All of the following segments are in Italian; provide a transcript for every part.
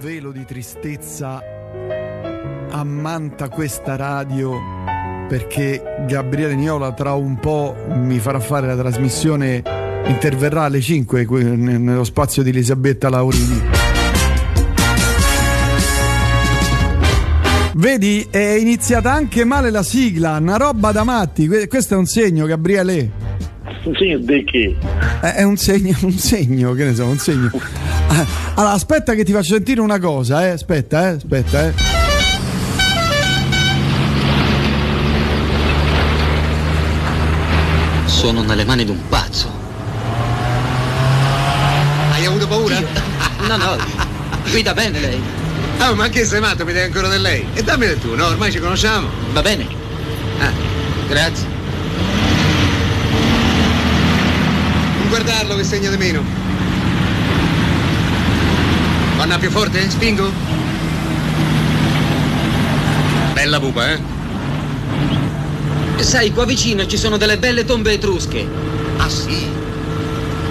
velo di tristezza ammanta questa radio perché Gabriele Niola tra un po' mi farà fare la trasmissione, interverrà alle 5 nello spazio di Elisabetta Laurini. Vedi, è iniziata anche male la sigla, una roba da matti. Questo è un segno, Gabriele. Un segno di che? È un segno, un segno, che ne so, un segno. Allora, aspetta che ti faccio sentire una cosa, eh. Aspetta, eh, aspetta, eh. Sono nelle mani di un pazzo. Hai avuto paura? Io? No, no, guida bene lei. Oh, ma che sei matto, mi dai ancora del lei? E dammi del tu, no? Ormai ci conosciamo. Va bene. Ah, Grazie. non guardarlo che segna di meno. Vanna più forte? Spingo? Bella pupa, eh? Sai, qua vicino ci sono delle belle tombe etrusche. Ah, sì?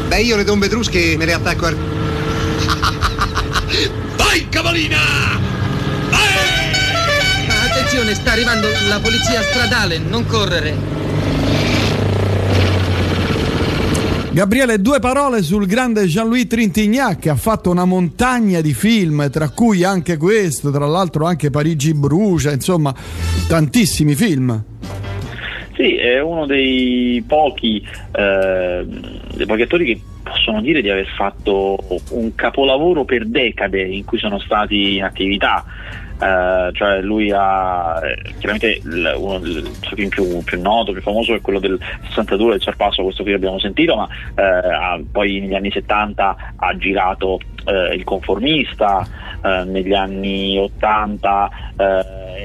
Beh, io le tombe etrusche me le attacco al... Vai, cavalina! Vai! Ma attenzione, sta arrivando la polizia stradale, non correre. Gabriele, due parole sul grande Jean-Louis Trintignac che ha fatto una montagna di film, tra cui anche questo, tra l'altro anche Parigi brucia, insomma, tantissimi film. Sì, è uno dei pochi, eh, dei pochi attori che possono dire di aver fatto un capolavoro per decade in cui sono stati in attività. Eh, cioè lui ha eh, chiaramente il, uno il suo film più, più noto, più famoso è quello del 62 del Sorpasso, questo qui abbiamo sentito, ma eh, ha- poi negli anni 70 ha girato Il conformista, negli anni 80 eh,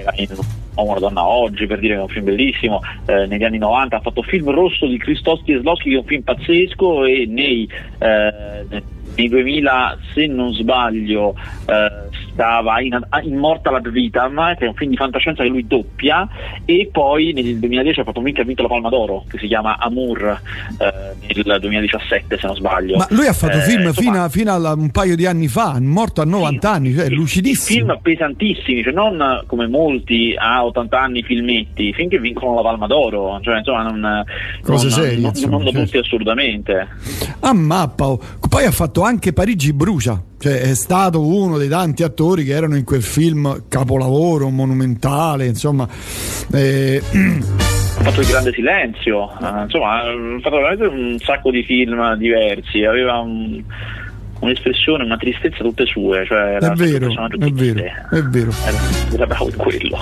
era in Uomo una donna oggi per dire che è un film bellissimo eh, negli anni 90 ha fatto film rosso di Krzysztof Kieslowski che è un film pazzesco e nei, eh, nei 2000 se non sbaglio eh, stava in, in Mortal ad Vitam che è un film di fantascienza che lui doppia e poi nel 2010 ha fatto un film che ha vinto la Palma d'Oro che si chiama Amour eh, nel 2017 se non sbaglio Ma lui ha fatto Eh, film insomma, fino, a, fino a un paio di anni fa, morto a 90 anni, cioè sì, lucidissimo. Film pesantissimi, cioè non come molti a 80 anni filmetti, finché vincono la Palma d'Oro, cioè insomma non, Cose non, serie, non, insomma, non da certo. tutti assolutamente. A mappa. oh. Poi ha fatto anche Parigi brucia, cioè è stato uno dei tanti attori che erano in quel film capolavoro, monumentale, insomma. Eh, Ha fatto il grande silenzio, eh, insomma, ha fatto veramente un sacco di film diversi, aveva un- un'espressione, una tristezza tutte sue, cioè era è vero, è vero, è vero. Era, era bravo quello.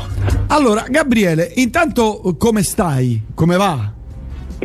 Allora, Gabriele, intanto come stai? Come va?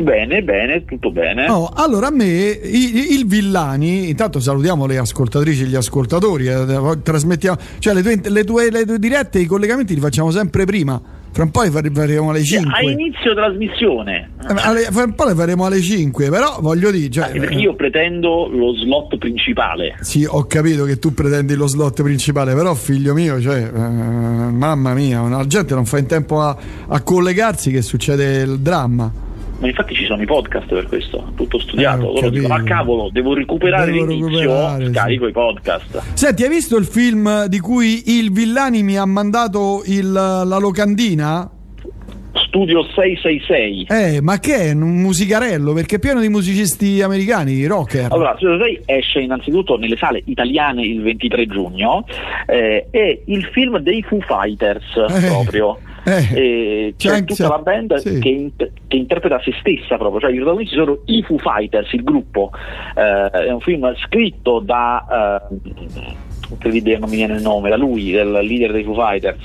Bene, bene, tutto bene. No, allora a me i- il Villani, intanto salutiamo le ascoltatrici e gli ascoltatori, eh, trasmettiamo, cioè le tue, le tue- le tue dirette, i collegamenti li facciamo sempre prima, fra un po' fare- faremo alle A 5. inizio trasmissione, Eh, alle- fra un po' le faremo alle 5, però voglio dire, cioè, anche perché io pretendo lo slot principale. Sì, ho capito che tu pretendi lo slot principale, però figlio mio, cioè, eh, mamma mia, la gente non fa in tempo a, a collegarsi che succede il dramma. Ma infatti ci sono i podcast per questo, tutto studiato. Eh, Loro dicono, capito. cavolo, devo recuperare Devo l'inizio, recuperare, scarico i podcast. Senti, hai visto il film di cui il Villani mi ha mandato il- la locandina? Studio 666. Eh, ma che è? Un musicarello? Perché è pieno di musicisti americani, rocker. Allora, Studio 6 esce innanzitutto nelle sale italiane il 23 giugno, eh, è il film dei Foo Fighters Eh, proprio. Eh. C'è C'è- tutta la band sì. che, inter- che interpreta se stessa proprio, cioè i protagonisti sono i Foo Fighters, il gruppo. Eh, è un film scritto da eh, incredibile non mi viene il nome, da lui, del leader dei Foo Fighters,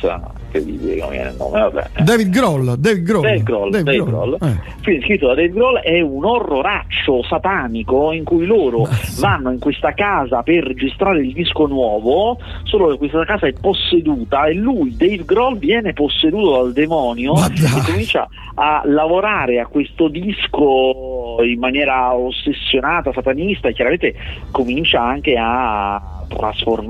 che non mi viene il nome, vabbè. David Grohl, David Grohl. Dave Grohl, Dave Dave Grohl. Grohl. Eh. Film scritto da Dave Grohl è un orroraccio satanico in cui loro vanno in questa casa per registrare il disco nuovo, solo che questa casa è posseduta e lui, Dave Grohl, viene posseduto dal demonio e comincia a lavorare a questo disco in maniera ossessionata, satanista e chiaramente comincia anche a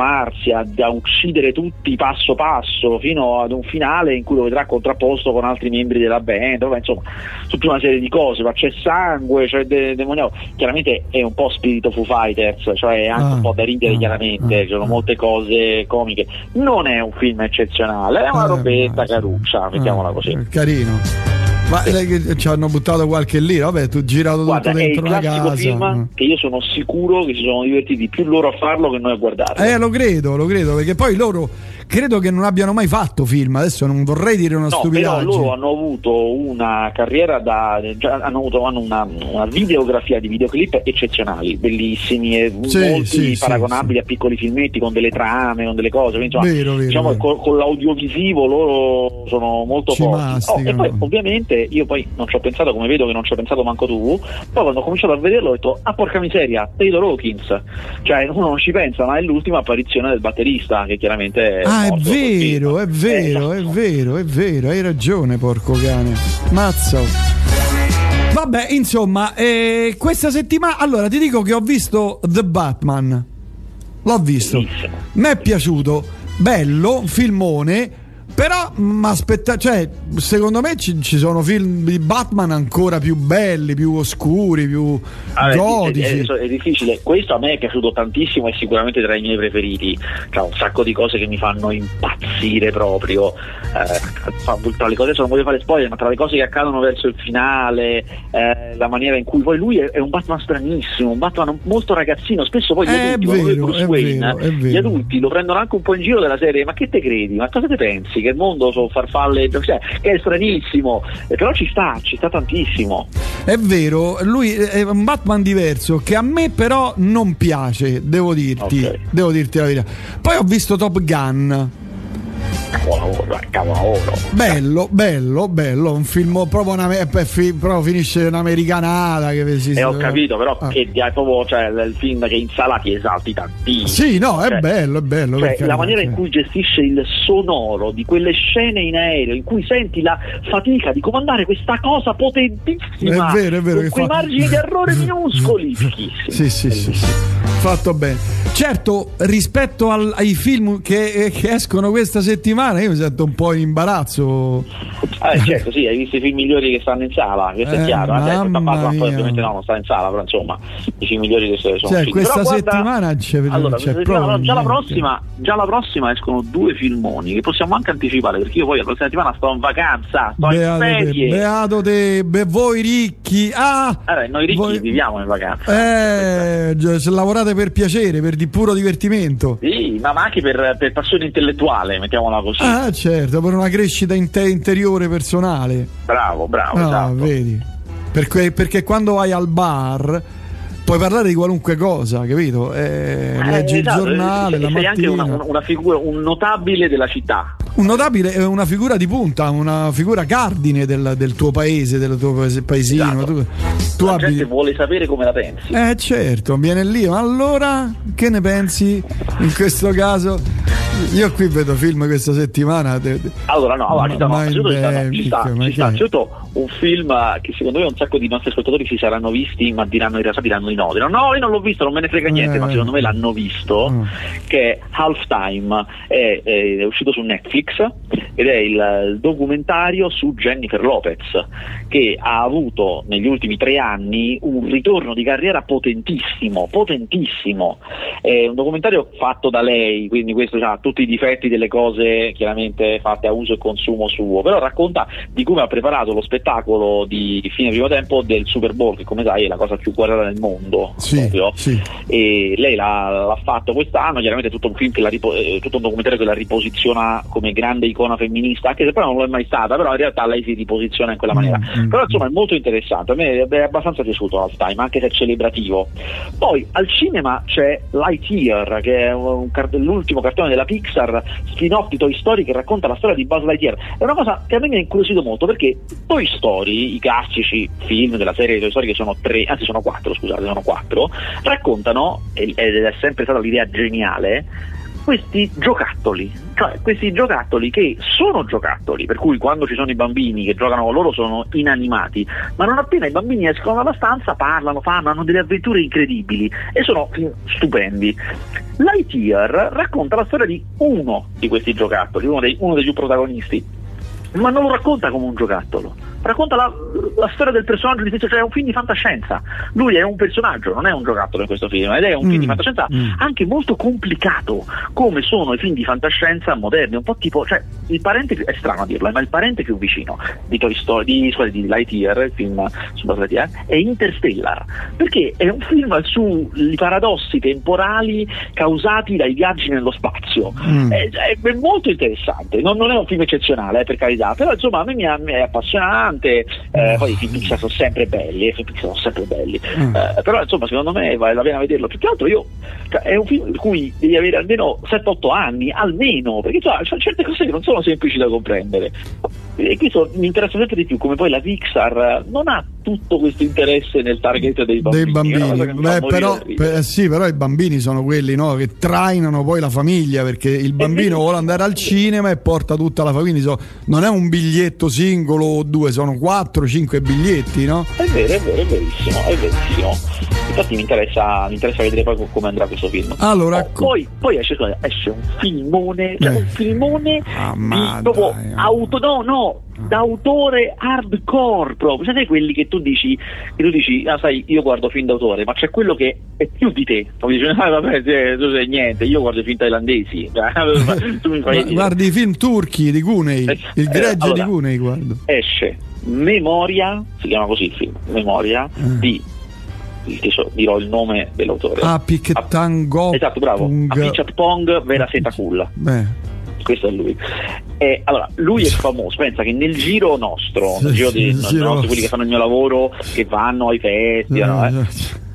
trasformarsi, a, a uccidere tutti passo passo fino ad un finale in cui lo vedrà contrapposto con altri membri della band, vabbè, insomma, tutta una serie di cose, ma c'è sangue, c'è de- demoniaco. Chiaramente è un po' spirito Foo Fighters, cioè è anche Ah, un po' da ridere ah, chiaramente, ah, ci sono ah. molte cose comiche. Non è un film eccezionale, è una Eh, robetta caruccia, mettiamola Ah, così. Carino. Ma lei che ci hanno buttato qualche lira, vabbè, tu girato Guarda, tutto dentro classico casa. film che io sono sicuro che si sono divertiti più loro a farlo che noi a guardarlo. Eh, lo credo, lo credo, perché poi loro credo che non abbiano mai fatto film. Adesso non vorrei dire una No, però stupidaggine. loro hanno avuto una carriera da già hanno avuto hanno una, una videografia di videoclip eccezionali, bellissimi e Sì, molti sì, sì, paragonabili a piccoli filmetti con delle trame, con delle cose. Quindi, insomma, Vero, vero, diciamo vero. Con, con l'audiovisivo loro sono molto Ci forti. Oh, e poi ovviamente io poi non ci ho pensato come vedo che non ci ho pensato manco tu, poi quando ho cominciato a vederlo ho detto ah porca miseria, Taylor Hawkins. Cioè uno non ci pensa, ma è l'ultima apparizione del batterista che chiaramente è Ah, è vero, film. è vero, Eh, è vero, è vero, hai ragione, porco cane. Mazza. Vabbè, insomma, eh, questa settimana. Allora, ti dico che ho visto The Batman. L'ho visto. Mi è piaciuto. Bello, filmone. Però, ma aspetta, cioè, secondo me ci, ci sono film di Batman ancora più belli, più oscuri, più è- godici. È, è- è difficile, questo a me è piaciuto tantissimo, è sicuramente tra i miei preferiti. C'ha un sacco di cose che mi fanno impazzire proprio. Eh, tra le cose, adesso non voglio fare spoiler, ma tra le cose che accadono verso il finale, eh, la maniera in cui poi lui è, è un Batman stranissimo, un Batman molto ragazzino. Spesso poi gli adulti, vero, Wayne, vero, gli adulti lo prendono anche un po' in giro della serie, ma che te credi? Ma cosa te pensi? Che il mondo sono farfalle, cioè, che è stranissimo, Eh, però ci sta, ci sta tantissimo. È vero, lui è un Batman diverso che a me però non piace, devo dirti, Ok. devo dirti la verità. Poi ho visto Top Gun. Capolavoro, capolavoro. Bello, bello, bello, un film proprio, una, eh, proprio finisce un'americanata che si E ho capito, però Ah. che è proprio cioè, il film che in sala ti esalti tantissimo. Sì, no, è Cioè, bello, è bello. Cioè, la maniera in cui gestisce il sonoro di quelle scene in aereo, in cui senti la fatica di comandare questa cosa potentissima, È vero, è vero con quei fa- margini di errore minuscoli. Sì, sì, sì, sì. Fatto bene. Certo, rispetto al- ai film che, che escono questa settimana, io mi sento un po' in imbarazzo. Ah, certo, sì, hai visto i film migliori che stanno in sala, questo Eh, è chiaro. Adesso mamma Batman poi ovviamente no, non sta in sala, però insomma, i film migliori che sono Cioè, questa Però guarda- settimana c'è, Allora, c'è questa settimana, già, la prossima, già la prossima escono due filmoni che possiamo anche anticipare perché io poi la prossima settimana sto in vacanza, sto Beato in te, ferie. beato te, be- voi ricchi. Ah, Allora, noi ricchi voi- viviamo in vacanza. Eh, se lavorate per piacere, per di puro divertimento. Sì, ma, ma anche per, per passione intellettuale, mettiamola così. Ah, certo, per una crescita inte- interiore personale. Bravo, bravo, Ah, esatto. vedi. Perché, perché quando vai al bar puoi parlare di qualunque cosa, capito? Eh, Eh, leggi esatto, il giornale, sei, la sei anche mattina. una, una figura, un notabile della città. Un notabile è una figura di punta, una figura cardine del, del tuo paese, del tuo paese- paesino. Esatto. Tu, tu la abiti- gente vuole sapere come la pensi. Eh certo, viene lì, ma allora che ne pensi in questo caso? Io qui vedo film questa settimana. de- de- Allora, no, allora, ci sta, no, ci sta, ci sta, Innanzitutto un film eh, che secondo me un sacco di nostri ascoltatori si saranno visti, ma diranno in realtà diranno di no. Diranno no, io non l'ho visto, non me ne frega niente, Eh. ma secondo me l'hanno visto, Mm. che è Halftime, è, è, è uscito su Netflix ed è il, il documentario su Jennifer Lopez, che ha avuto negli ultimi tre anni un ritorno di carriera potentissimo, potentissimo. È un documentario fatto da lei, quindi questo ha tutti i difetti delle cose chiaramente fatte a uso e consumo suo, però racconta di come ha preparato lo spettacolo di fine primo tempo del Super Bowl, che come sai è la cosa più guardata nel mondo. Sì, proprio. sì. E lei l'ha, l'ha fatto quest'anno, chiaramente è tutto un film che la ripo- eh, tutto un documentario che la riposiziona come grande icona femminista, anche se poi non lo è mai stata, però in realtà lei si riposiziona in quella maniera. Mm, mm, Però insomma è molto interessante, a me è abbastanza piaciuto Halftime, anche se è celebrativo. Poi al cinema c'è Lightyear, che è un cart- l'ultimo cartone della Pixar, spin-off di Toy Story che racconta la storia di Buzz Lightyear. È una cosa che a me mi ha incuriosito molto perché Toy Story, i classici film della serie di Toy Story che sono tre, anzi sono quattro, scusate, sono quattro, raccontano, ed è sempre stata l'idea geniale, questi giocattoli, cioè questi giocattoli che sono giocattoli, per cui quando ci sono i bambini che giocano con loro sono inanimati, ma non appena i bambini escono dalla stanza parlano, fanno, hanno delle avventure incredibili e sono stupendi. Lightyear racconta la storia di uno di questi giocattoli, uno, dei, uno dei più protagonisti, ma non lo racconta come un giocattolo racconta la, la, storia del personaggio di stesso, cioè è un film di fantascienza. Lui è un personaggio, non è un giocattolo in questo film, ed è un mm. film di mm. fantascienza mm. anche molto complicato, come sono i film di fantascienza moderni, un po' tipo, cioè il parente più, è strano a dirlo, eh, ma il parente più vicino di Toy Story, di, scusate, di Lightyear, il film su Lightyear, è Interstellar, perché è un film sui paradossi temporali causati dai viaggi nello spazio. Mm. È, è, molto interessante, non, non, è un film eccezionale, eh, per carità, però insomma a me mi, mi è appassionato interessante, eh, poi i film Pixar sono sempre belli, i film Pixar sono sempre belli, mm. eh, però insomma secondo me vale la pena vederlo, più che altro io, cioè, è un film in cui devi avere almeno 7-8 anni, almeno, perché cioè, c'è certe cose che non sono semplici da comprendere. E questo mi interessa sempre di più, come poi la Pixar non ha tutto questo interesse nel target dei bambini. Dei bambini. Beh, però, per, sì, però i bambini sono quelli no, che trainano poi la famiglia perché il bambino vuole andare al cinema e porta tutta la famiglia. Non è un biglietto singolo o due, sono 4-5 biglietti, no? È vero, è vero, è verissimo, è verissimo. Infatti mi interessa, mi interessa vedere poi come andrà questo film. Allora, oh, poi, poi esce, esce, un filmone, cioè eh. un filmone ah, di, proprio auto, no, no, d'autore hardcore proprio, sai quelli che tu dici, che tu dici, ah sai, io guardo film d'autore, ma c'è quello che è più di te, poi dici, ah vabbè, tu sei niente, io guardo i film thailandesi, tu mi fai guardi i film turchi di Cunei, eh, il gregge allora, di Cunei guardo. Esce Memoria, si chiama così il film, Memoria, eh. di dirò il nome dell'autore. Ah, Pichettango. Esatto, bravo. Apichat Pong Vera Seta Kulla. Beh questo è lui. Eh, allora, lui è famoso, pensa che nel giro nostro, nel giro di no, quelli che fanno il mio lavoro, che vanno ai festival, eh,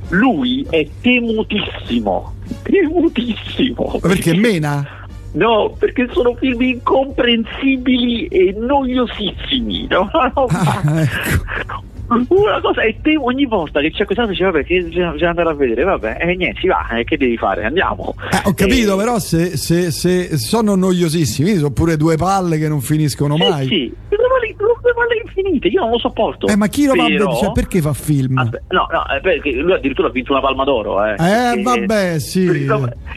lui è temutissimo, temutissimo. Perché mena? No, perché sono film incomprensibili e noiosissimi. No? Ah, ecco una cosa è te ogni volta che c'è questa cosa dice vabbè che bisogna, andare a vedere vabbè e eh, niente si va eh, che devi fare andiamo eh, ho capito però se, se, se, sono noiosissimi sono pure due palle che non finiscono mai sì palle infinite io non lo sopporto eh ma chi lo però... va cioè, perché fa film Aspe... no no perché lui addirittura ha vinto una palma d'oro eh, eh vabbè sì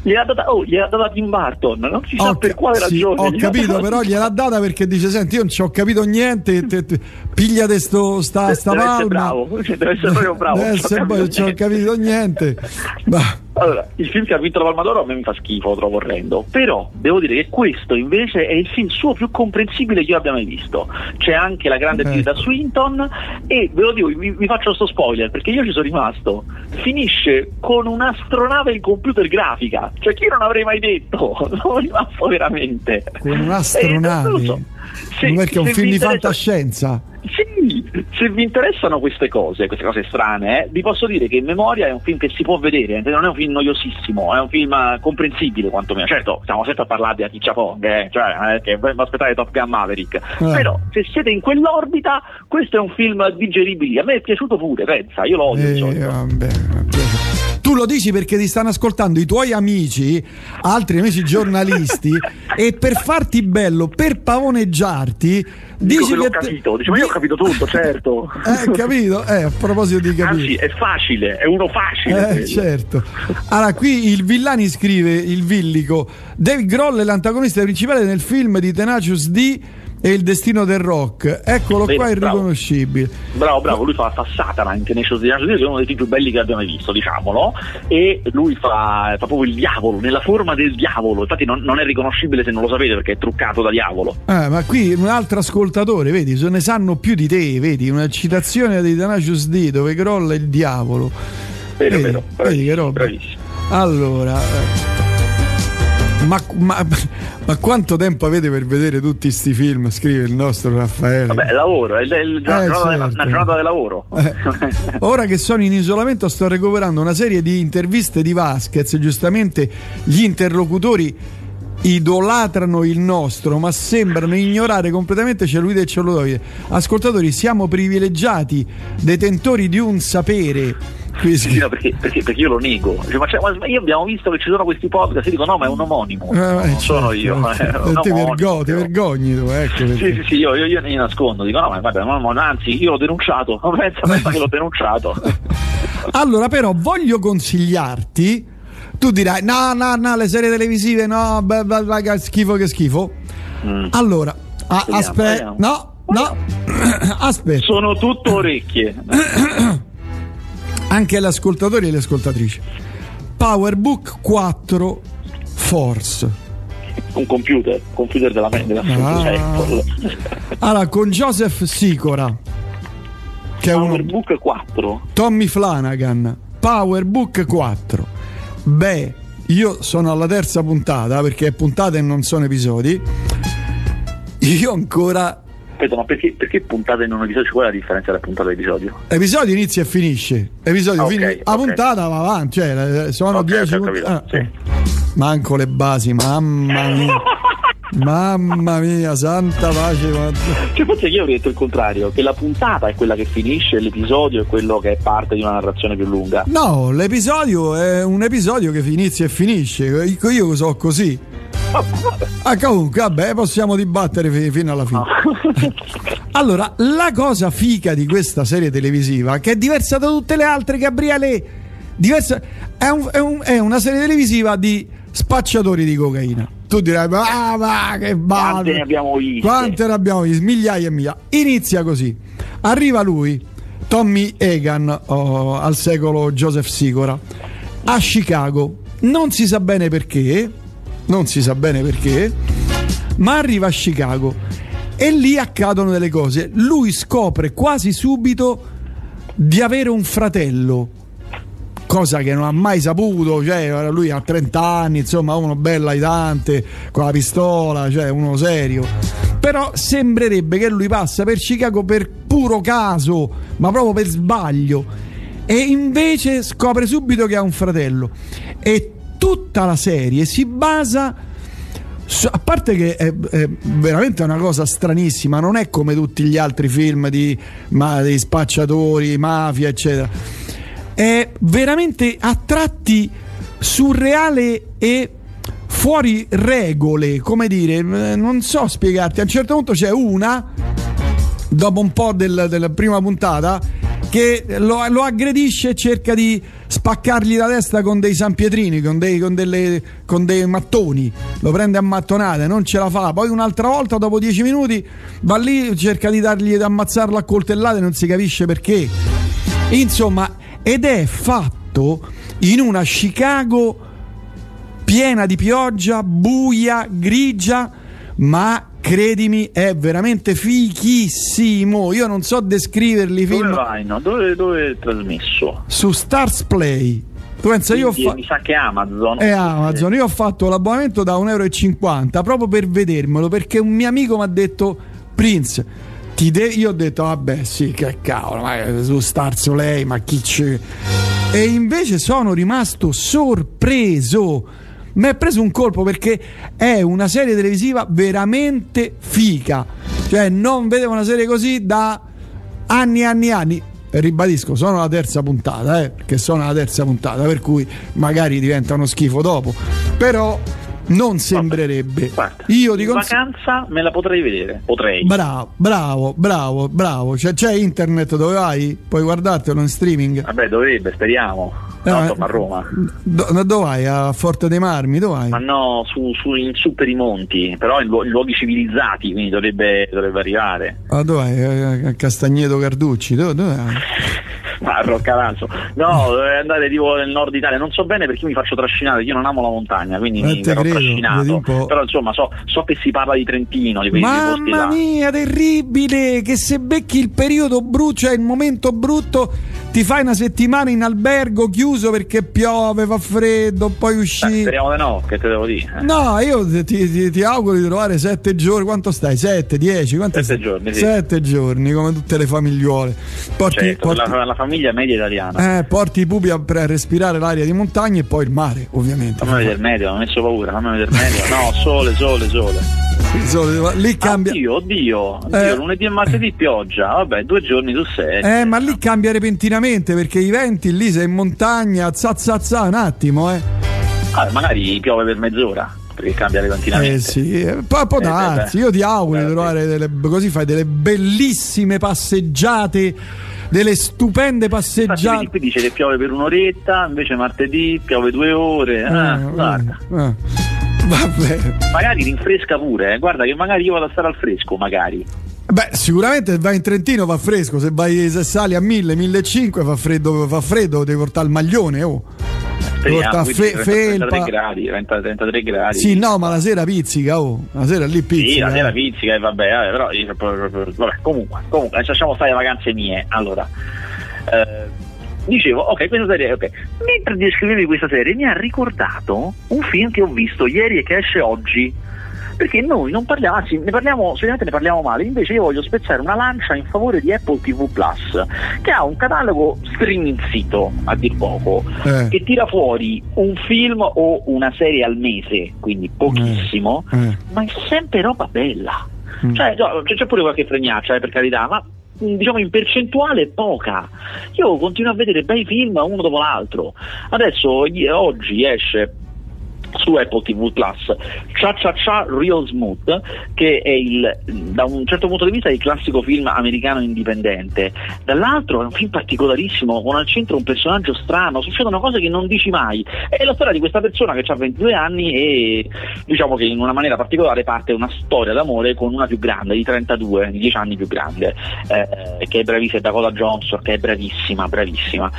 gliel'ha data, oh, gliel'ha data Tim Burton non si ho sa per quale sì, ragione ho capito però gliel'ha data perché dice senti io non ci ho capito niente te, te, pigliate sto sta, sta deve essere bravo, deve essere proprio bravo. Deve essere poi, non ho capito niente. Allora, il film che ha vinto la Palma d'Oro a me mi fa schifo, lo trovo orrendo. Però devo dire che questo invece è il film suo più comprensibile che io abbia mai visto. C'è anche la grande ecco. Tilda Swinton e ve lo dico, vi, vi faccio questo spoiler perché io ci sono rimasto. Finisce con un'astronave in computer grafica. Cioè, chi non avrei mai detto? Sono rimasto veramente. Con un'astronave? Eh. Se, perché è un film di fantascienza. Sì, se vi interessano queste cose, queste cose strane, eh, vi posso dire che in memoria è un film che si può vedere, non è un film noiosissimo, è un film comprensibile quantomeno. Certo, stiamo sempre a parlare di Aticcia Pong, eh, cioè, eh, che aspettare Top Gun Maverick. Eh. Però se siete in quell'orbita, questo è un film digeribile. A me è piaciuto pure, pensa, io lo odio. Eh, vabbè, vabbè. Tu lo dici perché ti stanno ascoltando i tuoi amici, altri amici giornalisti, e per farti bello, per pavoneggiarti, Dici che l'ho te... capito, dice, ma io ho capito tutto, certo. Eh, capito? Eh, a proposito di capire. Anzi, è facile, è uno facile. Eh, certo. Allora, qui il Villani scrive, il Villico, Dave Groll è l'antagonista principale nel film di Tenacious D e il destino del rock. Eccolo Bene, qua, irriconoscibile. Bravo, bravo, lui fa, fa Satana in Tenacious D, che è uno dei più belli che abbiamo mai visto, diciamolo. E lui fa, fa, proprio il diavolo, nella forma del diavolo. Infatti non, non, è riconoscibile se non lo sapete perché è truccato da diavolo. Eh, ma qui un altro ascoltatore, vedi, se ne sanno più di te, vedi, una citazione di Tenacious D dove crolla il diavolo. Vero, vedi, vero, vedi che roba. Bravissimo. Allora... Ma, ma, ma, quanto tempo avete per vedere tutti questi film? Scrive il nostro Raffaele. Vabbè, lavoro, è, il, il, eh, certo. una giornata di lavoro. Eh. Ora che sono in isolamento sto recuperando una serie di interviste di Vasquez, giustamente gli interlocutori idolatrano il nostro, ma sembrano ignorare completamente cellulite e celluloide. Ascoltatori, siamo privilegiati, detentori di un sapere sì, no, perché, perché, perché, io lo nego. Ma, cioè, ma, io abbiamo visto che ci sono questi podcast e dico no, ma è un omonimo. Eh, non certo, sono io. Certo. Eh, ti, vergo- ti vergogni tu, ecco. Sì, sì, sì, io, io, io ne nascondo, dico no, ma guarda, no, anzi, io l'ho denunciato. Pensa, pensa che l'ho denunciato. allora, però, voglio consigliarti Tu dirai, no, no, no, le serie televisive, no, beh, beh, che schifo, che schifo. Mm. Allora, aspetta, no, no, aspetta, Sono tutto orecchie. anche gli ascoltatori e le ascoltatrici. PowerBook 4 Force. Un computer, computer della mente. Ah. Apple. Allora, con Joseph Sicora, che PowerBook 4. Tommy Flanagan, PowerBook 4. Beh, io sono alla terza puntata perché è puntata e non sono episodi. Io ancora Aspetta, ma perché, perché puntate in un episodio? Qual è la differenza tra puntata e episodio? episodio inizia e finisce. Episodio Ah, ok, fini- La ok. puntata va avanti, cioè eh, sono Ok, 10 ok, ho puntate. capito, sì. Manco le basi, mamma mia. mamma mia, santa pace. ma- Cioè, forse io avrei detto il contrario, che la puntata è quella che finisce, l'episodio è quello che è parte di una narrazione più lunga. No, l'episodio è un episodio che inizia e finisce. Io io so così. Ah, comunque, vabbè, possiamo dibattere fi- fino alla fine. Allora, la cosa fica di questa serie televisiva, che è diversa da tutte le altre, Gabriele, diversa, è, un- è un- è una serie televisiva di spacciatori di cocaina. Tu dirai, ma, ma che balle. Quante ne abbiamo viste? Quante ne abbiamo viste? Migliaia e migliaia. Inizia così. Arriva lui, Tommy Egan, oh, al secolo Joseph Sicora, a Chicago. Non si sa bene perché, non si sa bene perché, ma arriva a Chicago e lì accadono delle cose. Lui scopre quasi subito di avere un fratello, cosa che non ha mai saputo, cioè lui ha 30 anni, insomma, uno bello aitante, con la pistola, cioè uno serio. Però sembrerebbe che lui passa per Chicago per puro caso, ma proprio per sbaglio. E invece scopre subito che ha un fratello. E tutta la serie si basa a parte che è, è veramente una cosa stranissima, non è come tutti gli altri film di, ma, di spacciatori, mafia, eccetera. È veramente a tratti surreale e fuori regole, come dire, non so spiegarti. A un certo punto c'è una, dopo un po' del- della prima puntata, che lo, lo aggredisce e cerca di spaccargli la testa con dei sanpietrini, con dei, con delle- con dei mattoni. Lo prende a mattonate, non ce la fa. Poi un'altra volta, dopo dieci minuti, va lì, cerca di dargli di ammazzarlo a coltellate, non si capisce perché. Insomma, ed è fatto in una Chicago piena di pioggia, buia, grigia, ma credimi è veramente fichissimo. Io non so descriverli Dove film vai? No? Dove, dove è trasmesso? su Stars Play. Tu pensa, io fa- Mi sa che è Amazon. è Amazon, io ho fatto l'abbonamento da 1,50 euro proprio per vedermelo perché un mio amico mi ha detto Prince ti de-" io ho detto vabbè sì che cavolo ma su Stars Play ma chi c'è e invece sono rimasto sorpreso mi è preso un colpo perché è una serie televisiva veramente fica cioè non vedevo una serie così da anni e anni e anni. Ribadisco sono la terza puntata eh, perché sono la terza puntata per cui magari diventa uno schifo dopo. Però non sembrerebbe Guarda, io di cons- vacanza me la potrei vedere. Potrei. bravo bravo bravo bravo c'è, c'è internet dove vai puoi guardartelo in streaming Vabbè, dovrebbe, speriamo. No, Eh, torno a Roma. do- dove vai a Forte dei Marmi dove vai Ma no, su, su- in su per i monti, però in, lu- in luoghi civilizzati, quindi dovrebbe, dovrebbe arrivare. Ah, dove vai? A Castagneto Carducci dove, dove vai? Ma a Roccalanzo. No, deve andare tipo nel nord Italia. Non so bene perché mi faccio trascinare. Io non amo la montagna, quindi Eh, mi verrò credo, trascinato. Però insomma, so, so che si parla di Trentino, di quei posti Mamma mia, terribile! Che se becchi il periodo brutto, cioè il momento brutto, ti fai una settimana in albergo chiuso perché piove, fa freddo, poi Eh, uscì. speriamo di no, che te devo dire. Eh. No, io ti, ti- ti auguro di trovare sette giorni. Quanto stai? Sette, dieci? Sette stai? giorni, sì. Sette giorni, come tutte le famigliuole. Porti, Certo, porti- la, la famiglia media italiana. eh, porti i pupi a, a respirare l'aria di montagna e poi il mare, ovviamente. Fammi vedere il meteo, mi ha messo paura, fammi vedere il meteo. No, sole, sole, sole. Solo- Lì cambia. Oddio, oddio, oddio, Eh. lunedì e martedì pioggia. Vabbè, due giorni su sei. Eh, ma lì cambia repentinamente perché i venti lì sei in montagna, za za za, un attimo, eh. Ah, magari piove per mezz'ora, perché cambia repentinamente. Eh sì, può Eh, darsi. Io ti auguro di trovare delle, così fai delle bellissime passeggiate delle stupende passeggiate. Qui dice che piove per un'oretta, invece martedì piove due ore. Ah, Eh, guarda. eh. Vabbè. Magari rinfresca pure, eh. guarda che magari io vado a stare al fresco, magari. Beh, sicuramente se vai in Trentino fa fresco, se vai se sali a 1000, 1500 fa freddo, fa freddo, devi portare il maglione, oh. Speriamo, fe- 30, 33 felpa. gradi, 30, 33 gradi. Sì, no, ma la sera pizzica, oh. La sera lì pizzica. Sì, la sera eh. pizzica e vabbè, vabbè, però io- vabbè, comunque, comunque, lasciamo stare le vacanze mie. Allora, eh, dicevo, ok, questa serie, ok. Mentre descrivevi questa serie mi ha ricordato un film che ho visto ieri e che esce oggi. Perché noi non parliamo, anzi ne parliamo, solitamente ne parliamo male, invece io voglio spezzare una lancia in favore di Apple TV Plus, che ha un catalogo streaming sito, a dir poco, Eh. che tira fuori un film o una serie al mese, quindi pochissimo, Eh. ma è sempre roba bella. Mm. Cioè, c'è pure qualche fregnaccia, eh, per carità, ma mh, diciamo in percentuale poca. Io continuo a vedere bei film uno dopo l'altro. Adesso, oggi esce su Apple TV Plus. Cha Cha Cha Real Smooth che è il, da un certo punto di vista il classico film americano indipendente. Dall'altro è un film particolarissimo con al centro un personaggio strano succedono cose che non dici mai. È la storia di questa persona che ha 22 anni e diciamo che in una maniera particolare parte una storia d'amore con una più grande di 32 di 10 anni più grande eh, che è bravissima è Dakota Johnson che è bravissima bravissima.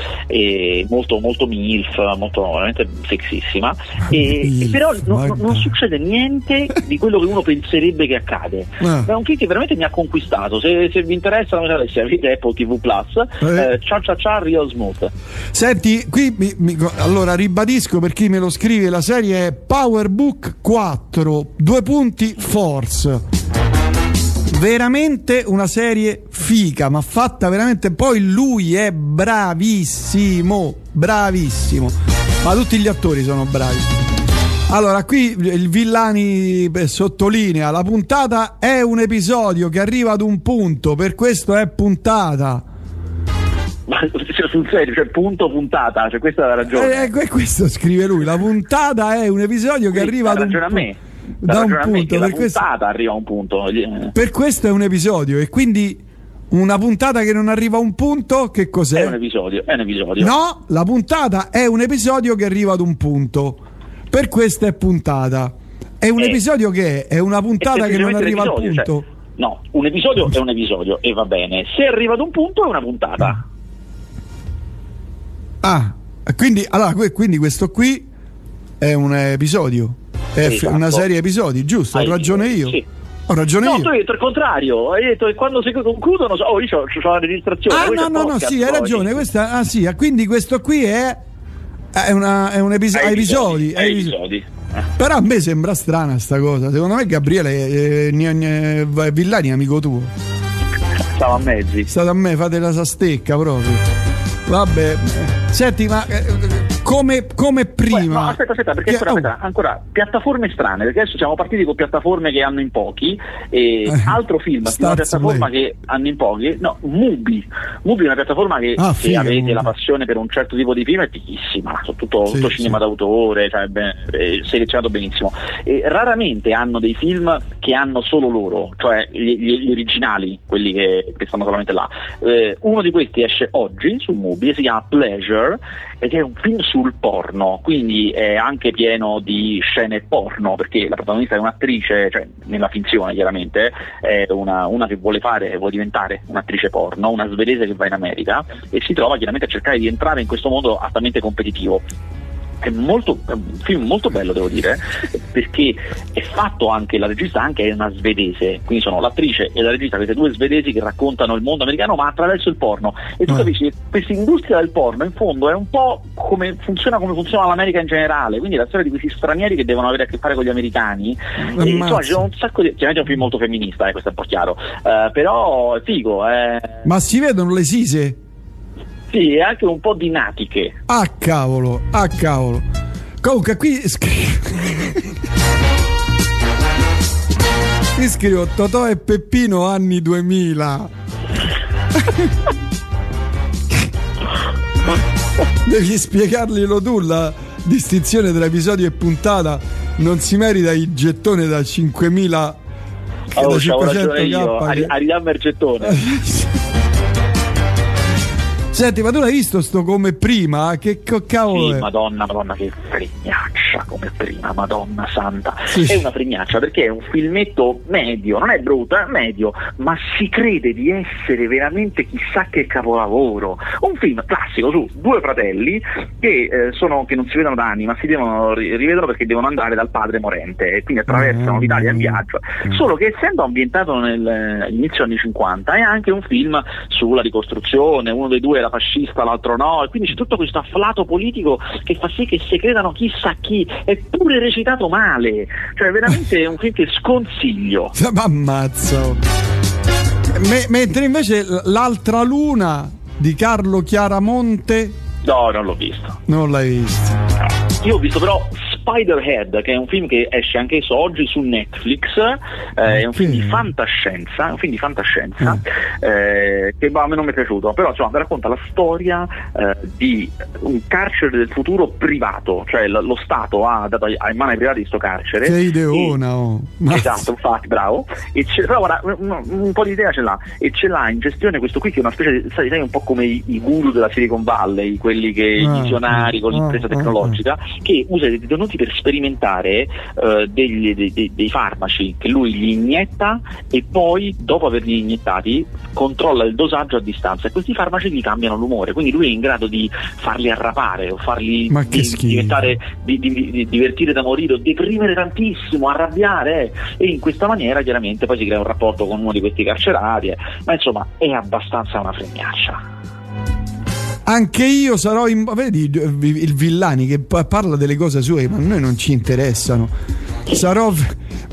Molto molto milf molto veramente sexissima. E, e però non, non- succede niente di quello che uno penserebbe che accade Ah. è un film che veramente mi ha conquistato se, se vi interessa se avete Apple TV Plus Eh. eh, Cha Cha Cha Real Smooth Senti, qui mi- mi- allora ribadisco per chi me lo scrive, la serie è Powerbook 4, due punti Force. Veramente una serie fica, ma fatta veramente. Poi lui è bravissimo, bravissimo. Ma tutti gli attori sono bravi. Allora, qui il Villani sottolinea: la puntata è un episodio che arriva ad un punto, per questo è puntata. ma cioè, sul serio cioè punto puntata cioè questa è la ragione Eh, eh, questo scrive lui. La puntata è un episodio che arriva ad un ragione a me Dà da un ragione a me punto. Per questo, puntata arriva a un punto Eh, per questo è un episodio. E quindi una puntata che non arriva a un punto, che è cos'è? un episodio è un episodio No, la puntata è un episodio che arriva ad un punto. Per questo è puntata. È un Eh, episodio che è? È una puntata che non arriva al l'episodio, cioè, punto. no un episodio è un episodio e va bene se arriva ad un punto è una puntata Ah, quindi, allora, quindi questo qui è un episodio. È Esatto. una serie episodi, giusto? Hai Ho ragione io. sì. Ho ragione no io. tu hai detto il contrario hai detto che quando si concludono so- oh io ho la registrazione Ah no no no sì hai ragione questa, ah sì ah, quindi questo qui è è, una, è un episo- Hai ha episodi, hai ha episo- episodi. Eh. però a me sembra strana sta cosa. Secondo me Gabriele eh, Villani è amico tuo. Stava a mezzi. State a me fate la sastecca proprio. Vabbè. Eh, senti ma eh, come, come prima Poi, no, aspetta, aspetta, perché ancora, oh, aspetta, ancora piattaforme strane, perché adesso siamo partiti con piattaforme che hanno in pochi, e Eh, altro film una piattaforma Play. che hanno in pochi, no, Mubi. Mubi è una piattaforma che Ah, se figa, avete Mubi. la passione per un certo tipo di film è fighissima, soprattutto Sì, tutto sì. cinema d'autore, cioè ben- è selezionato benissimo. E raramente hanno dei film che hanno solo loro, cioè gli, gli- originali, quelli che, che stanno solamente là. Eh, uno di questi esce oggi su Mubi si chiama Pleasure ed è un film sul porno, quindi è anche pieno di scene porno, perché la protagonista è un'attrice, cioè nella finzione chiaramente, è una, una che vuole fare, vuole diventare un'attrice porno, una svedese che va in America e si trova chiaramente a cercare di entrare in questo mondo altamente competitivo. È, molto, è un film molto bello devo dire perché è fatto anche la regista anche è una svedese quindi sono l'attrice e la regista queste due svedesi che raccontano il mondo americano ma attraverso il porno e tu Eh. capisci che questa industria del porno in fondo è un po' come funziona come funziona l'America in generale quindi la storia di questi stranieri che devono avere a che fare con gli americani e, insomma sono un sacco di chiaramente è un film molto femminista eh, questo è un po' chiaro Eh, però è figo eh. ma si vedono le sise sì è anche un po' di natiche ah cavolo ah cavolo. Comunque qui qui scrivo Totò e Peppino anni 2000 devi spiegarglielo tu la distinzione tra episodio e puntata non si merita il gettone da 5000 oh, da c'avevo 500 ragione io. Che- a ridammi il gettone Senti, ma tu l'hai visto sto come prima? Che co- cavolo Sì, madonna, madonna, che fregnaccia come prima, madonna santa. Sì. È una fregnaccia perché è un filmetto medio, non è brutto, è medio, ma si crede di essere veramente chissà che capolavoro. Un film classico su due fratelli che, eh, sono, che non si vedono da anni, ma si devono, ri- rivedono perché devono andare dal padre morente e quindi attraversano Mm. l'Italia in viaggio. Solo che essendo ambientato nell'inizio anni 50 è anche un film sulla ricostruzione, uno dei due era fascista, l'altro no, e quindi c'è tutto questo afflato politico che fa sì che si credano chissà chi, eppure recitato male, cioè veramente è un film che sconsiglio. Ma ammazzo. Me- mentre invece l'altra luna di Carlo Chiaramonte No, non l'ho visto. non l'hai vista. Io ho visto però Spiderhead, che è un film che esce anche adesso oggi su Netflix, eh, è un film di fantascienza, un film di fantascienza eh, che bah, a me non mi è piaciuto, però insomma racconta la storia eh, di un carcere del futuro privato, cioè l- lo Stato ha dato ai, ai mani ai privati questo carcere. Che e- ideona, oh. Mazza. Esatto, infatti, bravo. E c'è, però guarda, un, un po' di idea ce l'ha. E ce l'ha in gestione questo qui che è una specie di, sai, sai, un po' come i, i guru della Silicon Valley, quelli che i Ah, visionari con ah, l'impresa ah, tecnologica, che usa i detenuti per sperimentare eh, degli- dei, dei- dei farmaci che lui gli inietta e poi, dopo averli iniettati, controlla il dosaggio a distanza. E questi farmaci gli cambiano l'umore. Quindi lui è in grado di farli arrapare o farli di- diventare di, di- di- divertire da morire o deprimere tantissimo, arrabbiare e in questa maniera chiaramente poi si crea un rapporto con uno di questi carcerati, eh. ma insomma è abbastanza una fregnaccia. Anche io sarò in. Vedi il Villani che pa- parla delle cose sue, ma a noi non ci interessano. Sarò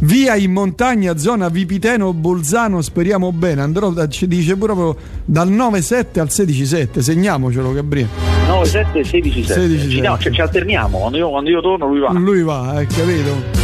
via in montagna, zona Vipiteno, Bolzano. Speriamo bene. Andrò, da- ci dice proprio dal 9-7 al 16-7. Segniamocelo, Gabriele. 9, 7, 16, 7. 16, ci, no, ci- ci alterniamo, quando io, quando io torno lui va. Lui va, hai capito?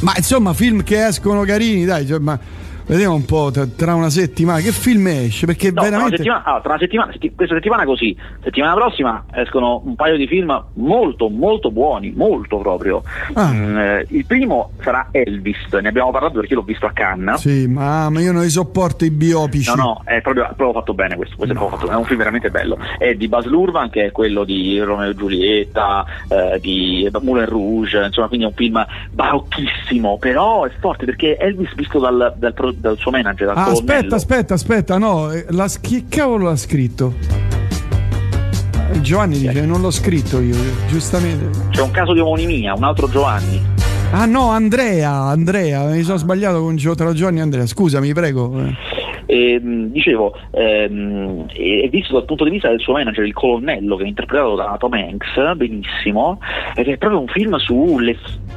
Ma insomma, film che escono carini, dai. cioè, ma vediamo un po' tra, tra una settimana. Che film esce? Perché No, tra una veramente. settimana, ah, tra una settimana, setti- questa settimana così, settimana prossima escono un paio di film molto molto buoni, molto proprio. Ah. Mm, eh, il primo sarà Elvis, ne abbiamo parlato perché l'ho visto a Cannes. Sì, ma, ma io non sopporto i biopici. No, no, è proprio, proprio fatto bene questo, questo è, proprio fatto è un film veramente bello. È di Baz Luhrmann, che è quello di Romeo e Giulietta, eh, di Moulin Rouge, insomma, quindi è un film barocchissimo, però è forte perché Elvis visto dal, dal dal suo manager, dal Ah, aspetta, aspetta, aspetta, no, eh, la, chi cavolo l'ha scritto? Eh, Giovanni dice non l'ho scritto io, giustamente. C'è un caso di omonimia, un altro Giovanni. Ah no, Andrea, Andrea, mi sono sbagliato con tra Giovanni e Andrea, scusami, prego. Ehm, dicevo, ehm, è visto dal punto di vista del suo manager, il colonnello, che è interpretato da Tom Hanks, benissimo, ed è proprio un film su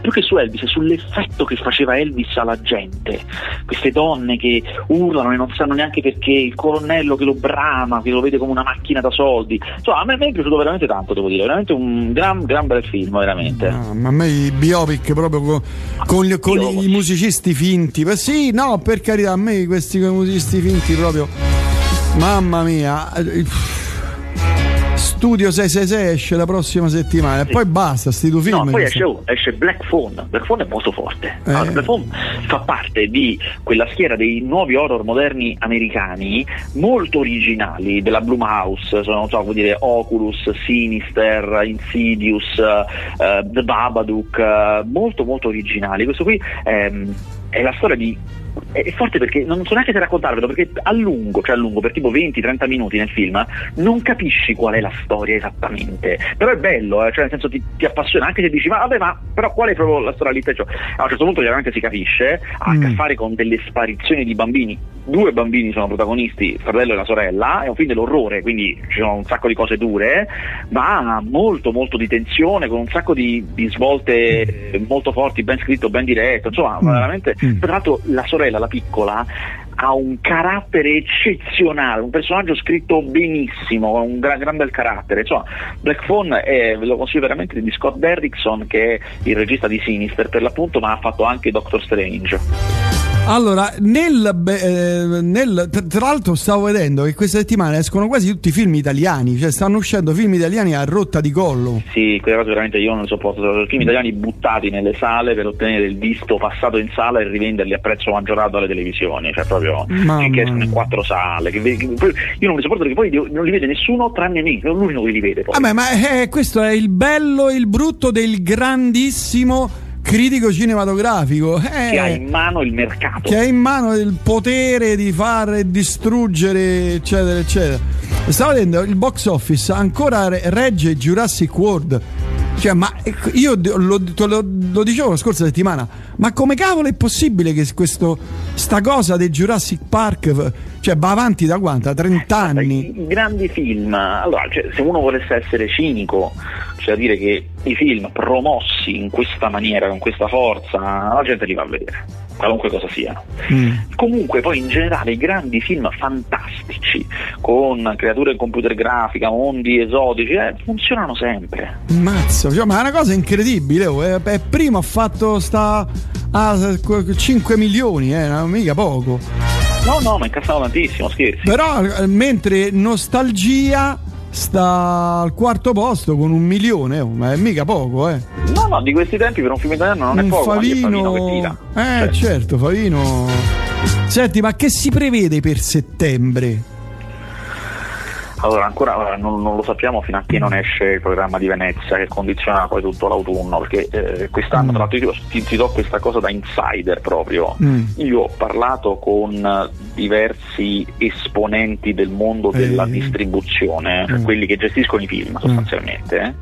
più che su Elvis, sull'effetto che faceva Elvis alla gente. Queste donne che urlano e non sanno neanche perché, il colonnello che lo brama, che lo vede come una macchina da soldi. Insomma, a me, è piaciuto veramente tanto, devo dire, veramente un gran, gran bel film, veramente. Ah, ma a me i biopic proprio con, con con Io- i musicisti finti. Beh, sì, no, per carità, a me questi musicisti finti proprio. Mamma mia. Studio 666 esce la prossima settimana e poi basta, sti due film. No, poi esce, oh, esce Black Phone. Black Phone è molto forte. Eh. Allora, Black Phone fa parte di quella schiera dei nuovi horror moderni americani molto originali della Blumhouse, sono non so come dire Oculus, Sinister, Insidious, eh, The Babadook, eh, molto molto originali. Questo qui ehm, è la storia di è forte perché non so neanche se raccontarvelo perché a lungo, cioè a lungo, per tipo 20-30 minuti nel film, non capisci qual è la storia esattamente. Però è bello, eh, cioè nel senso ti, ti appassiona anche se dici ma vabbè ma però qual è proprio la storia lì? Cioè, a un certo punto chiaramente si capisce, ha a che Mm. fare con delle sparizioni di bambini. Due bambini sono protagonisti, il fratello e la sorella, è un film dell'orrore, quindi ci sono un sacco di cose dure, ma molto molto di tensione, con un sacco di, di svolte molto forti, ben scritto, ben diretto, insomma Mm. veramente Mm. tra l'altro la sorella, la piccola, ha un carattere eccezionale, un personaggio scritto benissimo, un gran, gran bel carattere. Insomma, Black Phone è, ve lo consiglio veramente di Scott Derrickson, che è il regista di Sinister per l'appunto, ma ha fatto anche Doctor Strange. Allora, nel, eh, nel, tra l'altro stavo vedendo che questa settimana escono quasi tutti i film italiani, cioè stanno uscendo film italiani a rotta di collo. Sì, quelle cose veramente io non sopporto. Film italiani buttati nelle sale per ottenere il visto passato in sala e rivenderli a prezzo maggiorato alle televisioni, cioè proprio Mamma che escono in quattro sale. che che- io non li sopporto perché poi non li vede nessuno tranne me, sono l'unico che li vede. Poi. Vabbè, ma eh, questo è il bello e il brutto del grandissimo critico cinematografico. eh, che ha in mano il mercato. che ha in mano il potere di fare distruggere, eccetera, eccetera. Stavo vedendo il box office ancora re- regge Jurassic World. Cioè, ma ecco, io lo, lo- lo dicevo la scorsa settimana, ma come cavolo è possibile che questo, sta cosa del Jurassic Park cioè, va avanti da quanto? Da 30 anni? I grandi film, allora, cioè, se uno volesse essere cinico, cioè dire che i film promossi in questa maniera, con questa forza, la gente li va a vedere, qualunque cosa siano. Mm. Comunque poi in generale i grandi film fantastici, con creature in computer grafica, mondi esotici, eh, funzionano sempre. Mazzo, cioè, ma è una cosa incredibile. oh, È, è primo ha fatto sta a 5 milioni, eh, mica poco. No, no, ma incassano tantissimo, scherzi. Però eh, mentre Nostalgia sta al quarto posto con un milione, oh, ma è mica poco, eh. No, no, di questi tempi per un film italiano non è un poco, anche Favino. Favino che tira. Eh, Cioè, certo, Favino. Senti, ma che si prevede per settembre? Allora, ancora non, non lo sappiamo fino a che non esce il programma di Venezia che condiziona poi tutto l'autunno, perché eh, quest'anno, Mm. tra l'altro, io ti, ti do questa cosa da insider proprio. Mm. Io ho parlato con diversi esponenti del mondo della Eh. distribuzione, cioè Mm. quelli che gestiscono i film sostanzialmente, eh,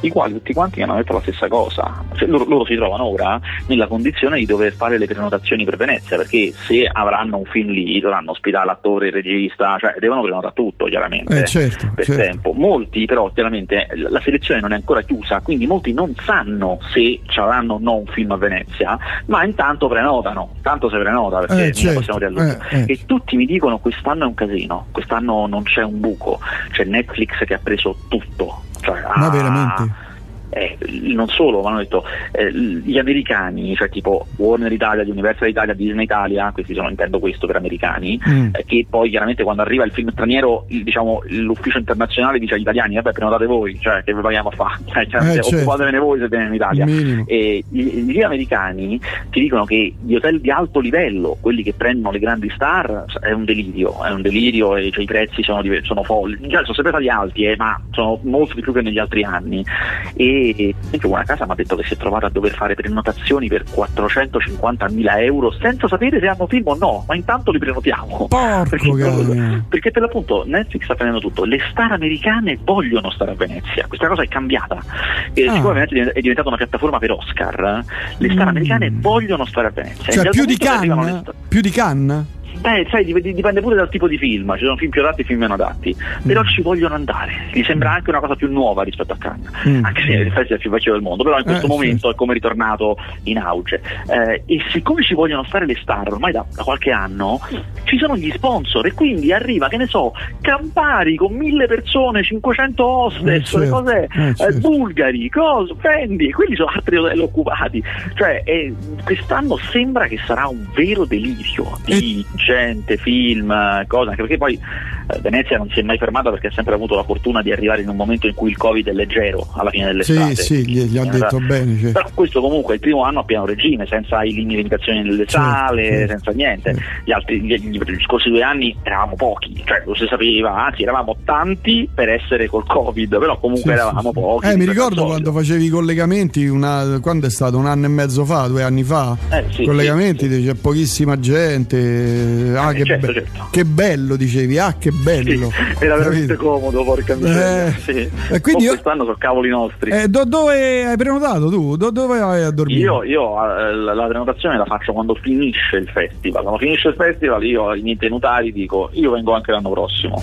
i quali tutti quanti mi hanno detto la stessa cosa. Cioè, loro, loro si trovano ora nella condizione di dover fare le prenotazioni per Venezia, perché se avranno un film lì dovranno ospitare l'attore, il regista, cioè devono prenotare tutto chiaramente Eh, certo, per certo. tempo. Molti però chiaramente la selezione non è ancora chiusa, quindi molti non sanno se ci avranno o no un film a Venezia, ma intanto prenotano, tanto si prenota perché Eh, certo, eh, eh. E tutti mi dicono quest'anno è un casino, quest'anno non c'è un buco, c'è Netflix che ha preso tutto. Cioè, Ma ha- veramente? Eh, non solo, ma hanno detto eh, gli americani, cioè tipo Warner Italia, Universal Italia, Disney Italia, questi sono intendo questo per americani, Mm. eh, che poi chiaramente quando arriva il film straniero, il- diciamo, l'ufficio internazionale dice agli italiani, vabbè prenotate voi, cioè che vi paghiamo a fare, cioè, Eh, certo. occupatevene voi se viene in Italia. E gli, gli americani ti dicono che gli hotel di alto livello, quelli che prendono le grandi star, è un delirio, è un delirio e cioè, i prezzi sono, sono folli, sono sempre stati alti, eh, ma sono molto di più che negli altri anni. E anche una casa mi ha detto che si è trovata a dover fare prenotazioni per 450.000 euro senza sapere se hanno film o no, ma intanto li prenotiamo. Perché, perché per l'appunto Netflix sta prendendo tutto, le star americane vogliono stare a Venezia, questa cosa è cambiata. E Ah. siccome è diventata una piattaforma per Oscar, eh, le star Mm. americane vogliono stare a Venezia. Cioè, più di Cannes? star- Più di Cannes? Beh, sai, dip- dipende pure dal tipo di film, ci sono film più adatti e film meno adatti, però Mm. ci vogliono andare, gli sembra anche una cosa più nuova rispetto a Cannes, Mm. anche se il festival è più facile del mondo, però in questo Eh, momento sì. è come ritornato in auge. Eh, e siccome ci vogliono stare le star ormai da, da qualche anno, ci sono gli sponsor e quindi arriva, che ne so, Campari con mille persone, 500 hostess, Eh, le certo. cose, Eh, eh, certo. bulgari, cose, Fendi, quelli sono altri hotel occupati. Cioè, eh, quest'anno sembra che sarà un vero delirio di gente, film, eh, cose, anche perché poi eh, Venezia non si è mai fermata perché ha sempre avuto la fortuna di arrivare in un momento in cui il Covid è leggero alla fine dell'estate. Sì, sì, gli, gli ha detto realtà- bene. cioè. Però questo comunque è il primo anno a pieno regime, senza i lim- limitazioni nelle Certo, sale, certo, senza niente. certo. Gli, altri, gli, gli- gli scorsi due anni eravamo pochi, cioè lo si sapeva, anzi eravamo tanti per essere col Covid, però comunque Sì, eravamo sì, pochi. Eh, mi ricordo quando facevi i collegamenti, una- quando è stato? Un anno e mezzo fa, due anni fa? Eh, sì, collegamenti, c'è pochissima gente. Ah, Eh, che, certo, be- certo. che bello, dicevi, ah, che bello. Sì, era veramente comodo, porca miseria. Eh, sì. e quindi io- quest'anno sono cavoli nostri. Eh, do- dove hai prenotato tu? Do- dove vai a dormire? Io, io, eh, la, la prenotazione la faccio quando finisce il festival. Quando finisce il festival, io ai miei tenutari dico: Io vengo anche l'anno prossimo.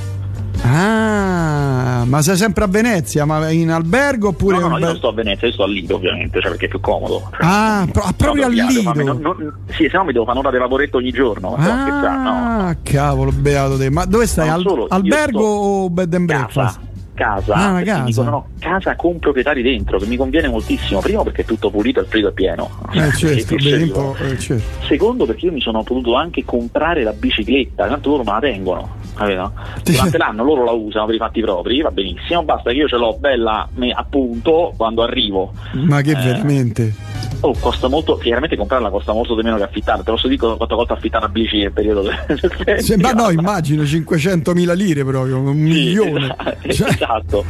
Ah, ma sei sempre a Venezia? Ma in albergo oppure. no, no, no, io non sto a Venezia, io sto a Lido, ovviamente, cioè perché è più comodo. Cioè, Ah, pro- ah, proprio al ma Lido. non- non- sì, se no mi devo fare un'ora di lavoretto ogni giorno. Scherzando, no. Ah, cavolo, beato te. Ma dove stai? Al- solo, albergo sto- o bed and Casa, breakfast? casa, Ah, una perché casa. dico, no, casa con proprietari dentro, che mi conviene moltissimo. Primo perché è tutto pulito e il frigo è pieno. Eh, certo, po', eh, certo. Secondo perché io mi sono potuto anche comprare la bicicletta, tanto loro me la tengono. Capito? Durante l'anno loro la usano per i fatti propri, va benissimo, basta che io ce l'ho bella a punto quando arrivo. Ma che Eh, veramente? Oh, costa molto, chiaramente comprarla costa molto di meno che affittare, te lo so dico quanto costa affittare una bici nel periodo del Se- ma no, immagino 500.000 lire proprio, un Sì, milione. esatto. Cioè, esatto.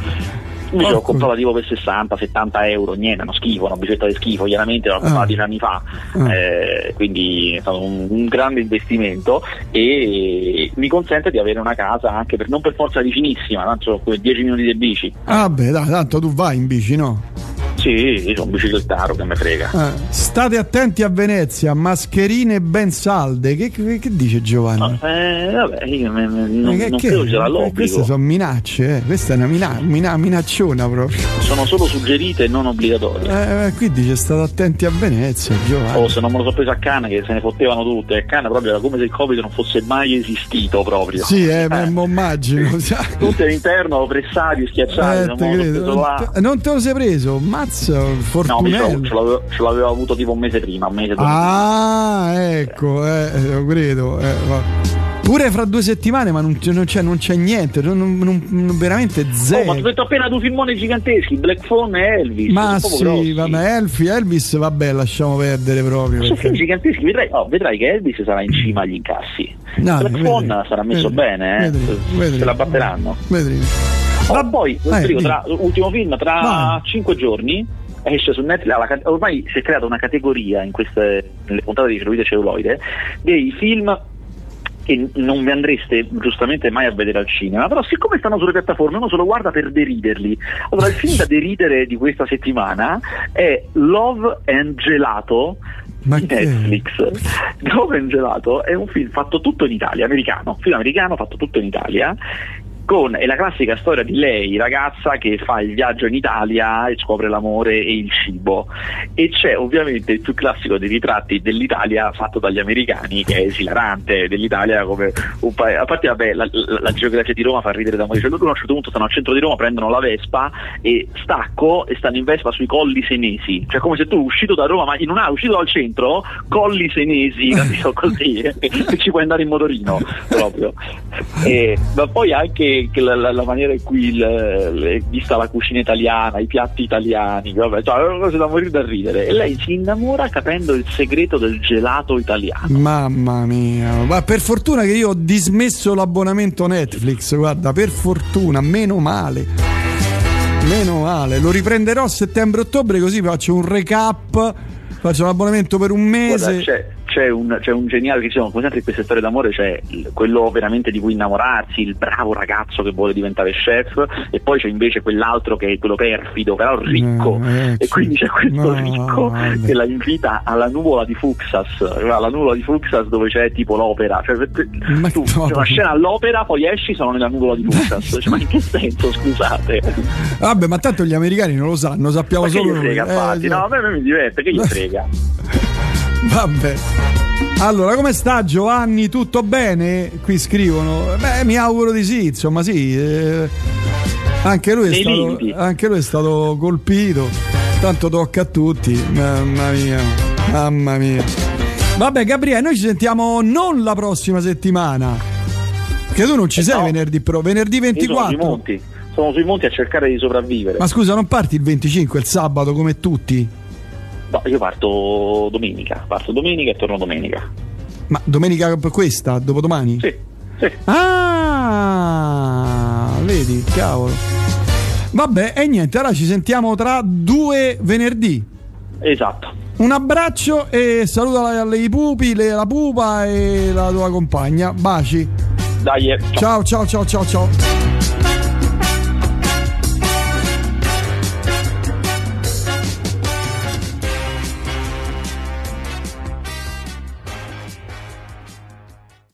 Invece l'ho Porco. comprata tipo per 60-70 euro, niente, uno schifo, una bicicletta di schifo, chiaramente l'ho comprata Ah. dieci anni fa, Ah. eh, quindi è stato un, un grande investimento e mi consente di avere una casa anche per, non per forza vicinissima, tanto quei 10 minuti di bici. ah, beh, dai, tanto tu vai in bici, no? Sì, io sono un biciclettaro che me frega. Eh, state attenti a Venezia, mascherine ben salde. Che, che- che dice Giovanni? Eh, vabbè, io me- me- non, Ma che- non che- credo sia que- l'obbligo. Queste sono minacce, eh. questa è una mina- mina- minacciona proprio. Sono solo suggerite e non obbligatorie. Eh, eh, qui dice state attenti a Venezia, Giovanni. Oh, se non me lo so preso a Cannes che se ne fottevano tutte, a Cannes proprio era come se il Covid non fosse mai esistito proprio. Sì, eh, ma- ma immagino. Tutti all'interno, pressati, schiacciati, Eh, non te Non te, non te lo sei preso? Mazza, No, ce fortunello. l'avevo, ce l'avevo- ce l'avevo avuto tipo un mese prima, un mese dopo. Ah, ecco, eh, lo credo. eh. Pure fra due settimane, ma non, c'è- non c'è, non c'è niente, non, non- veramente Oh, zero. ma ti ho detto appena due filmoni giganteschi, Black Phone e Elvis. Ma sì, vabbè, Elfi, Elvis, vabbè, lasciamo perdere proprio. Sono perché- film giganteschi, vedrai, oh, vedrai che Elvis sarà in cima agli incassi. No, Black vedremo, Phone sarà messo vedremo, bene, eh. vedremo, se la batteranno. Vedremo. Va- poi, eh, dico, tra, ultimo film, tra Vai. 5 giorni esce su Netflix, la ormai si è creata una categoria in queste, nelle puntate di celluloide celluloide dei film che non vi andreste giustamente mai a vedere al cinema, però siccome stanno sulle piattaforme uno se lo guarda per deriderli. Allora il film da deridere di questa settimana è Love and Gelato Ma di Netflix. Love and Gelato è un film fatto tutto in Italia, americano, film americano fatto tutto in Italia. Con, è la classica storia di lei, ragazza che fa il viaggio in Italia e scopre l'amore e il cibo. E c'è ovviamente il più classico dei ritratti dell'Italia fatto dagli americani, che è esilarante, dell'Italia come un paese. A parte, vabbè, la, la- la geografia di Roma fa ridere da morire. Cioè, loro a un certo punto stanno al centro di Roma, prendono la Vespa e stacco e stanno in Vespa sui colli senesi. Cioè, come se tu uscito da Roma, ma in una uscito dal centro, colli senesi, capito? Così, e ci puoi andare in motorino proprio. E, ma poi anche che la, la- la maniera in cui il- vista la cucina italiana, i piatti italiani, vabbè, cioè, è una cosa da morire da ridere. E lei si innamora capendo il segreto del gelato italiano. Mamma mia, ma per fortuna che io ho dismesso l'abbonamento Netflix, guarda, per fortuna, meno male. Meno male, lo riprenderò a settembre-ottobre così faccio un recap, faccio l'abbonamento per un Guarda, mese. c'è, c'è un, c'è un geniale che ci sono, come sempre in queste storie d'amore c'è quello veramente di cui innamorarsi, il bravo ragazzo che vuole diventare chef, e poi c'è invece quell'altro che è quello perfido, però ricco. Eh, e quindi c'è questo No, ricco vabbè. che la invita alla nuvola di Fuxas, alla nuvola di Fuxas dove c'è tipo l'opera. Cioè, tu, Ma c'è no. una scena all'opera, poi esci sono nella nuvola di Fuxas. Cioè, ma in che senso, scusate? Vabbè, ma tanto gli americani non lo sanno, sappiamo Ma che solo gli noi. frega, Eh, infatti? No, a me, a me mi diverte, che gli frega? Vabbè. Allora, come sta Giovanni? Tutto bene? Qui scrivono. Beh, mi auguro di sì, insomma, sì. eh, anche, lui stato, anche lui è stato colpito. Tanto tocca a tutti. Mamma mia, mamma mia. Vabbè, Gabriele, noi ci sentiamo non la prossima settimana. Che tu non ci Eh, sei no. venerdì, però venerdì Io sono sui 24. monti, sono sui monti a cercare di sopravvivere. Ma scusa, non parti il 25, il sabato come tutti? No, io parto domenica, parto domenica e torno domenica. Ma domenica questa, dopodomani? Sì, sì. Ah, vedi, cavolo. Vabbè, e niente, allora ci sentiamo tra due venerdì. Esatto. Un abbraccio e saluta alle i pupi, le- la pupa e la tua compagna. Baci. Dai, eh, ciao. Ciao, ciao, ciao, ciao, ciao.